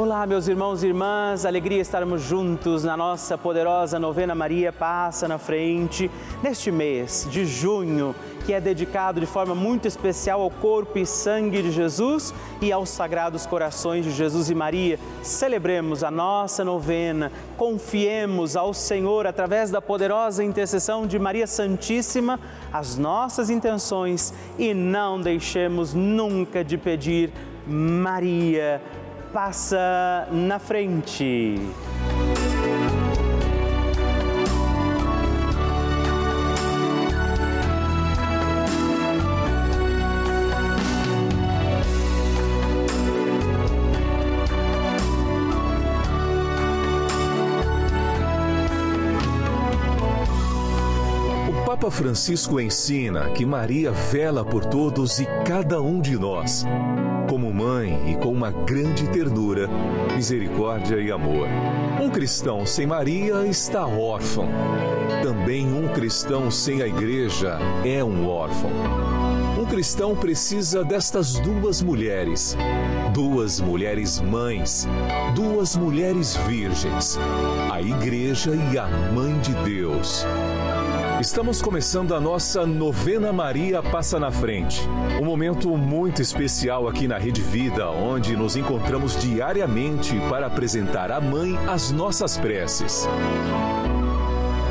Olá, meus irmãos e irmãs, alegria estarmos juntos na nossa poderosa novena Maria Passa na Frente, neste mês de junho, que é dedicado de forma muito especial ao corpo e sangue de Jesus e aos sagrados corações de Jesus e Maria. Celebremos a nossa novena, confiemos ao Senhor, através da poderosa intercessão de Maria Santíssima, as nossas intenções e não deixemos nunca de pedir, Maria passa na frente. Francisco ensina que Maria vela por todos e cada um de nós como mãe e com uma grande ternura, misericórdia e amor. Um cristão sem Maria está órfão. Também um cristão sem a igreja é um órfão. Um cristão precisa destas duas mulheres, duas mulheres mães, duas mulheres virgens, a igreja e a mãe de Deus. Estamos começando a nossa novena Maria Passa na Frente. Um momento muito especial aqui na Rede Vida, onde nos encontramos diariamente para apresentar à Mãe as nossas preces.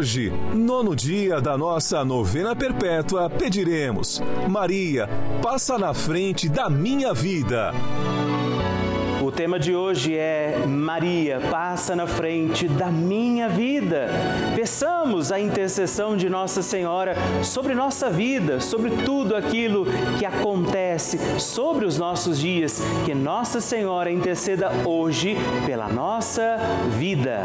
Hoje, nono dia da nossa novena perpétua, pediremos: Maria, passa na frente da minha vida. O tema de hoje é Maria, passa na frente da minha vida. Peçamos a intercessão de Nossa Senhora sobre nossa vida, sobre tudo aquilo que acontece, sobre os nossos dias. Que Nossa Senhora interceda hoje pela nossa vida.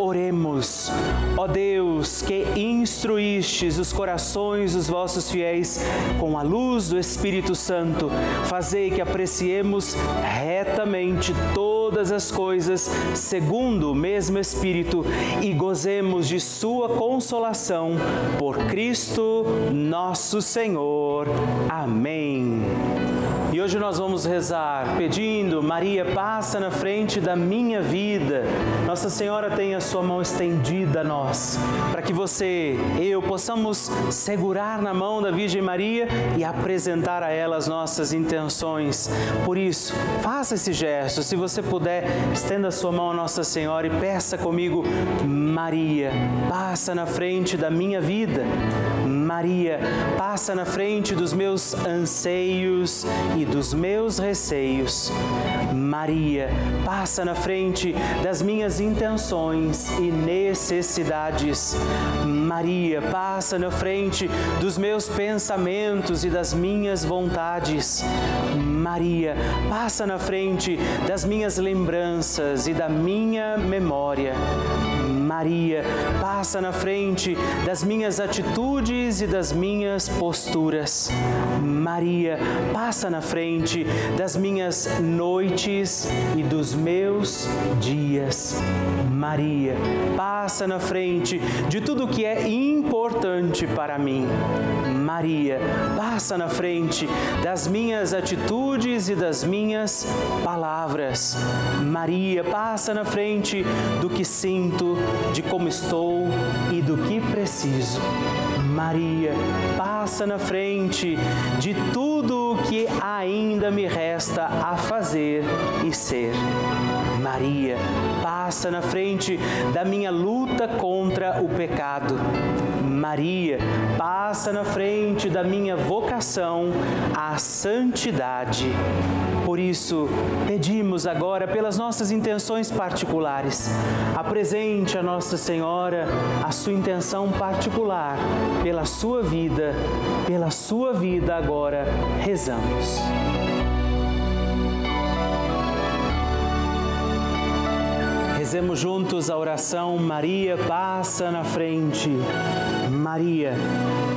Oremos. Ó Deus, que instruístes os corações dos vossos fiéis com a luz do Espírito Santo, fazei que apreciemos retamente todas as coisas segundo o mesmo Espírito e gozemos de Sua consolação por Cristo nosso Senhor. Amém. E hoje nós vamos rezar pedindo, Maria, passa na frente da minha vida. Nossa Senhora tem a sua mão estendida a nós, para que você, eu, possamos segurar na mão da Virgem Maria e apresentar a ela as nossas intenções. Por isso, faça esse gesto. Se você puder, estenda a sua mão a Nossa Senhora e peça comigo, Maria, passa na frente da minha vida. Maria, passa na frente dos meus anseios e dos meus receios. Maria, passa na frente das minhas intenções e necessidades. Maria, passa na frente dos meus pensamentos e das minhas vontades. Maria, passa na frente das minhas lembranças e da minha memória. Maria, passa na frente das minhas atitudes e das minhas posturas. Maria, passa na frente das minhas noites e dos meus dias. Maria, passa na frente de tudo que é importante para mim. Maria, passa na frente das minhas atitudes e das minhas palavras. Maria, passa na frente do que sinto, de como estou e do que preciso. Maria, passa na frente de tudo o que ainda me resta a fazer e ser. Maria, passa na frente da minha luta contra o pecado. Maria, passa na frente da minha vocação à santidade. Por isso, pedimos agora pelas nossas intenções particulares. Apresente a Nossa Senhora a sua intenção particular pela sua vida, pela sua vida agora rezamos. Rezemos juntos a oração Maria passa na frente. Maria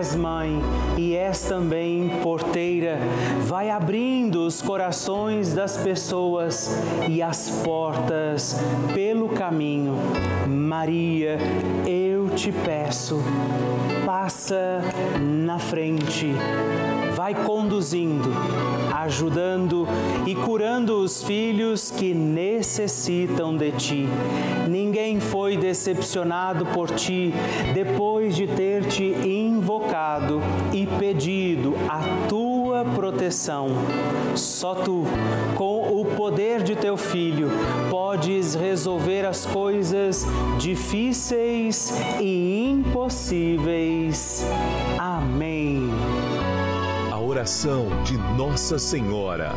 és mãe e és também porteira. Vai abrindo os corações das pessoas e as portas pelo caminho. Maria, eu te peço, passa na frente vai conduzindo, ajudando e curando os filhos que necessitam de ti. Ninguém foi decepcionado por ti depois de ter te invocado e pedido a tua proteção. Só tu, com o poder de teu filho, podes resolver as coisas difíceis e impossíveis. Amém oração de Nossa Senhora.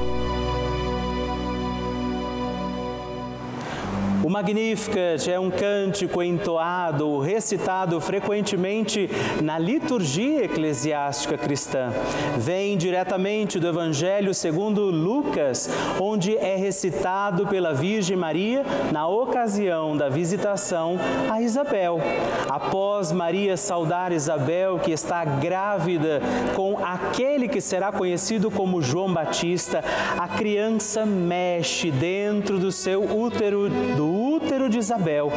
O Magnificat é um cântico entoado, recitado frequentemente na liturgia eclesiástica cristã. Vem diretamente do Evangelho segundo Lucas, onde é recitado pela Virgem Maria na ocasião da visitação a Isabel. Após Maria saudar Isabel, que está grávida com aquele que será conhecido como João Batista, a criança mexe dentro do seu útero do útero de Isabel,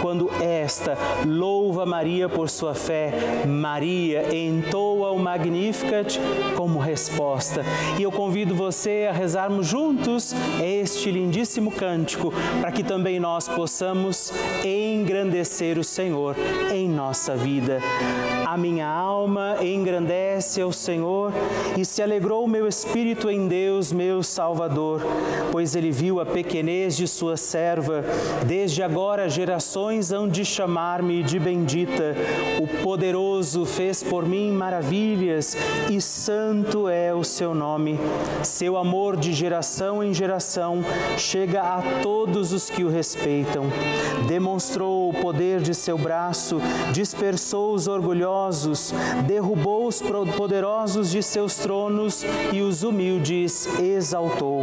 quando esta louva Maria por sua fé, Maria entoa o Magnificat como resposta. E eu convido você a rezarmos juntos este lindíssimo cântico, para que também nós possamos engrandecer o Senhor em nossa vida. A minha alma engrandece ao Senhor e se alegrou o meu espírito em Deus, meu Salvador, pois ele viu a pequenez de sua serva. Desde agora gerações hão de chamar-me de bendita. O poderoso fez por mim maravilhas e santo é o seu nome. Seu amor de geração em geração chega a todos os que o respeitam. Demonstrou o poder de seu braço, dispersou os orgulhosos, derrubou os poderosos de seus tronos e os humildes exaltou.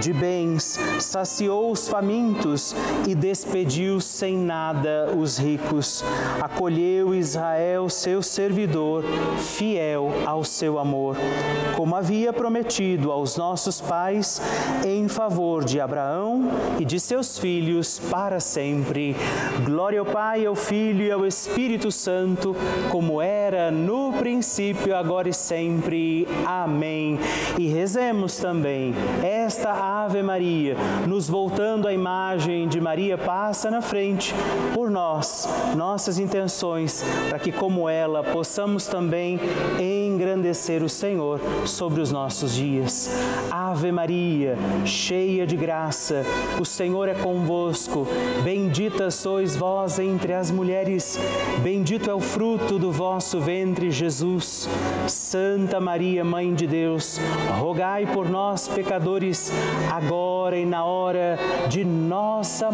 De bens saciou os famintos e despediu sem nada os ricos. Acolheu Israel, seu servidor, fiel ao seu amor, como havia prometido aos nossos pais, em favor de Abraão e de seus filhos para sempre. Glória ao Pai, ao Filho e ao Espírito Santo, como era no princípio, agora e sempre. Amém. E rezemos também esta Ave Maria, nos voltando à imagem de Maria passa na frente por nós, nossas intenções, para que, como ela, possamos também engrandecer o Senhor sobre os nossos dias. Ave Maria, cheia de graça, o Senhor é convosco. Bendita sois vós entre as mulheres, bendito é o fruto do vosso ventre, Jesus. Santa Maria, Mãe de Deus, rogai por nós, pecadores, agora e na hora de nossa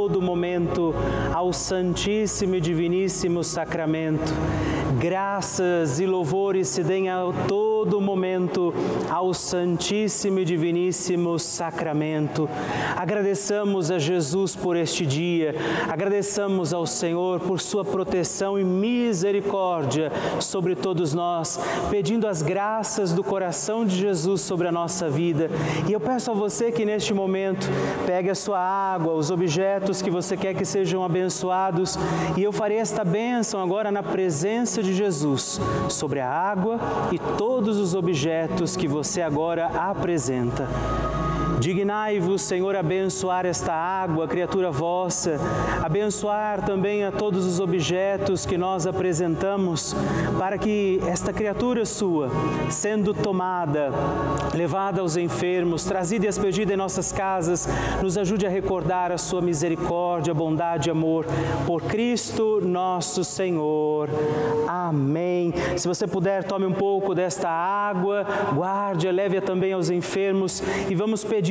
momento ao Santíssimo e Diviníssimo Sacramento. Graças e louvores se deem a todo momento ao Santíssimo e Diviníssimo Sacramento. Agradeçamos a Jesus por este dia, agradeçamos ao Senhor por sua proteção e misericórdia sobre todos nós, pedindo as graças do coração de Jesus sobre a nossa vida. E eu peço a você que neste momento pegue a sua água, os objetos que você quer que sejam abençoados, e eu farei esta bênção agora na presença de Jesus sobre a água e todos os objetos que você agora apresenta. Dignai-vos, Senhor, abençoar esta água, criatura vossa, abençoar também a todos os objetos que nós apresentamos, para que esta criatura sua, sendo tomada, levada aos enfermos, trazida e expedida em nossas casas, nos ajude a recordar a sua misericórdia, bondade e amor por Cristo nosso Senhor. Amém. Se você puder, tome um pouco desta água, guarde, leve-a também aos enfermos e vamos pedir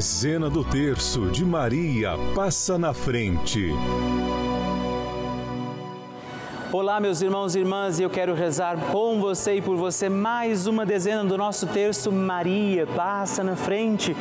Dezena do terço de Maria passa na frente. Olá, meus irmãos e irmãs, e eu quero rezar com você e por você mais uma dezena do nosso terço Maria passa na frente,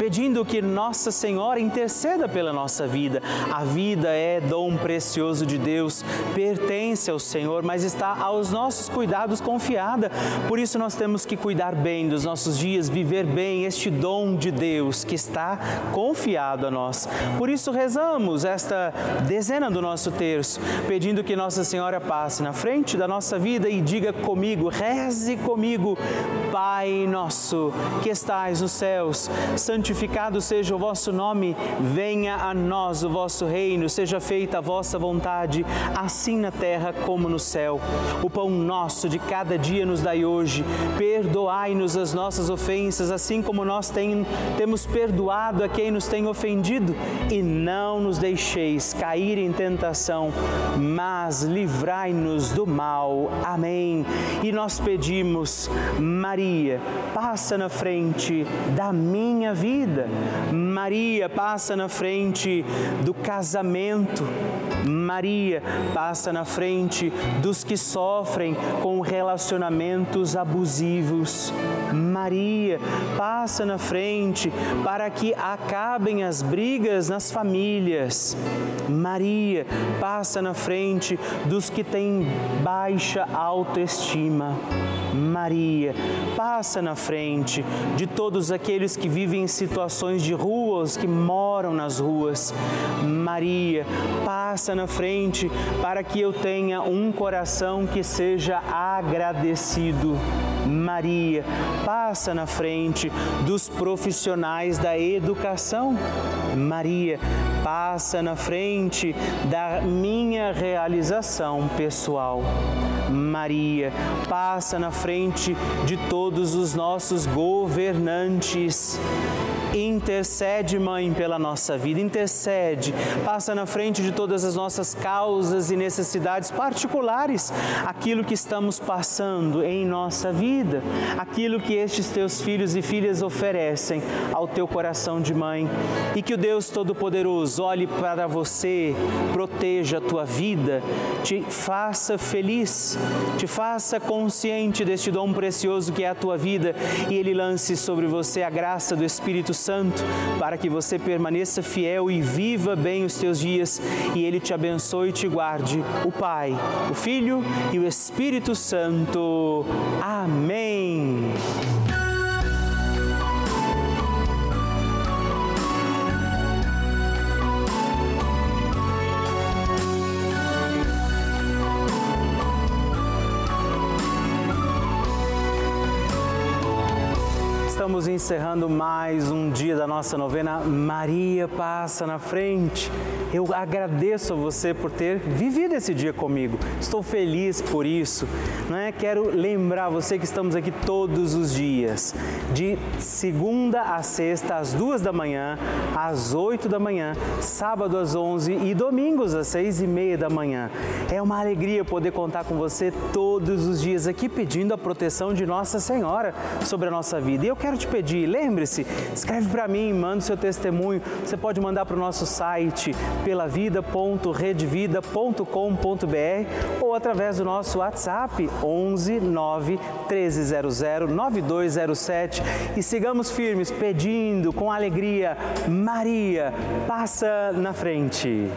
pedindo que Nossa Senhora interceda pela nossa vida. A vida é dom precioso de Deus, pertence ao Senhor, mas está aos nossos cuidados confiada. Por isso nós temos que cuidar bem dos nossos dias, viver bem este dom de Deus que está confiado a nós. Por isso rezamos esta dezena do nosso terço, pedindo que Nossa Senhora Senhora passe na frente da nossa vida e diga comigo, reze comigo, Pai nosso que estais nos céus, santificado seja o vosso nome, venha a nós o vosso reino, seja feita a vossa vontade, assim na terra como no céu. O pão nosso de cada dia nos dai hoje, perdoai-nos as nossas ofensas, assim como nós tem, temos perdoado a quem nos tem ofendido, e não nos deixeis cair em tentação, mas livrai livrai-nos do mal. Amém. E nós pedimos, Maria, passa na frente da minha vida. Maria, passa na frente do casamento. Maria, passa na frente dos que sofrem com relacionamentos abusivos. Maria, passa na frente para que acabem as brigas nas famílias. Maria, passa na frente dos que têm baixa autoestima. Maria, passa na frente de todos aqueles que vivem em situações de ruas, que moram nas ruas. Maria, passa na frente para que eu tenha um coração que seja agradecido. Maria, passa na frente dos profissionais da educação. Maria, passa na frente da minha realização pessoal. Maria, passa na frente de todos os nossos governantes. Intercede, Mãe, pela nossa vida, intercede, passa na frente de todas as nossas causas e necessidades particulares, aquilo que estamos passando em nossa vida, aquilo que estes teus filhos e filhas oferecem ao teu coração de mãe. E que o Deus Todo-Poderoso olhe para você, proteja a tua vida, te faça feliz, te faça consciente deste dom precioso que é a tua vida. E Ele lance sobre você a graça do Espírito Santo para que você permaneça fiel e viva bem os teus dias e Ele te abençoe e te guarde. O Pai, o Filho e o Espírito Santo. Amém. Estamos encerrando mais um dia da nossa novena Maria Passa na Frente. Eu agradeço a você por ter vivido esse dia comigo. Estou feliz por isso. Não é? Quero lembrar você que estamos aqui todos os dias, de segunda a sexta, às duas da manhã, às oito da manhã, sábado às onze e domingos às seis e meia da manhã. É uma alegria poder contar com você todos os dias aqui pedindo a proteção de Nossa Senhora sobre a nossa vida. E eu quero te pedir, lembre-se, escreve para mim, manda o seu testemunho. Você pode mandar para o nosso site pelavida.redvida.com.br ou através do nosso WhatsApp 11 9 1300 9207 e sigamos firmes pedindo com alegria, Maria, passa na frente.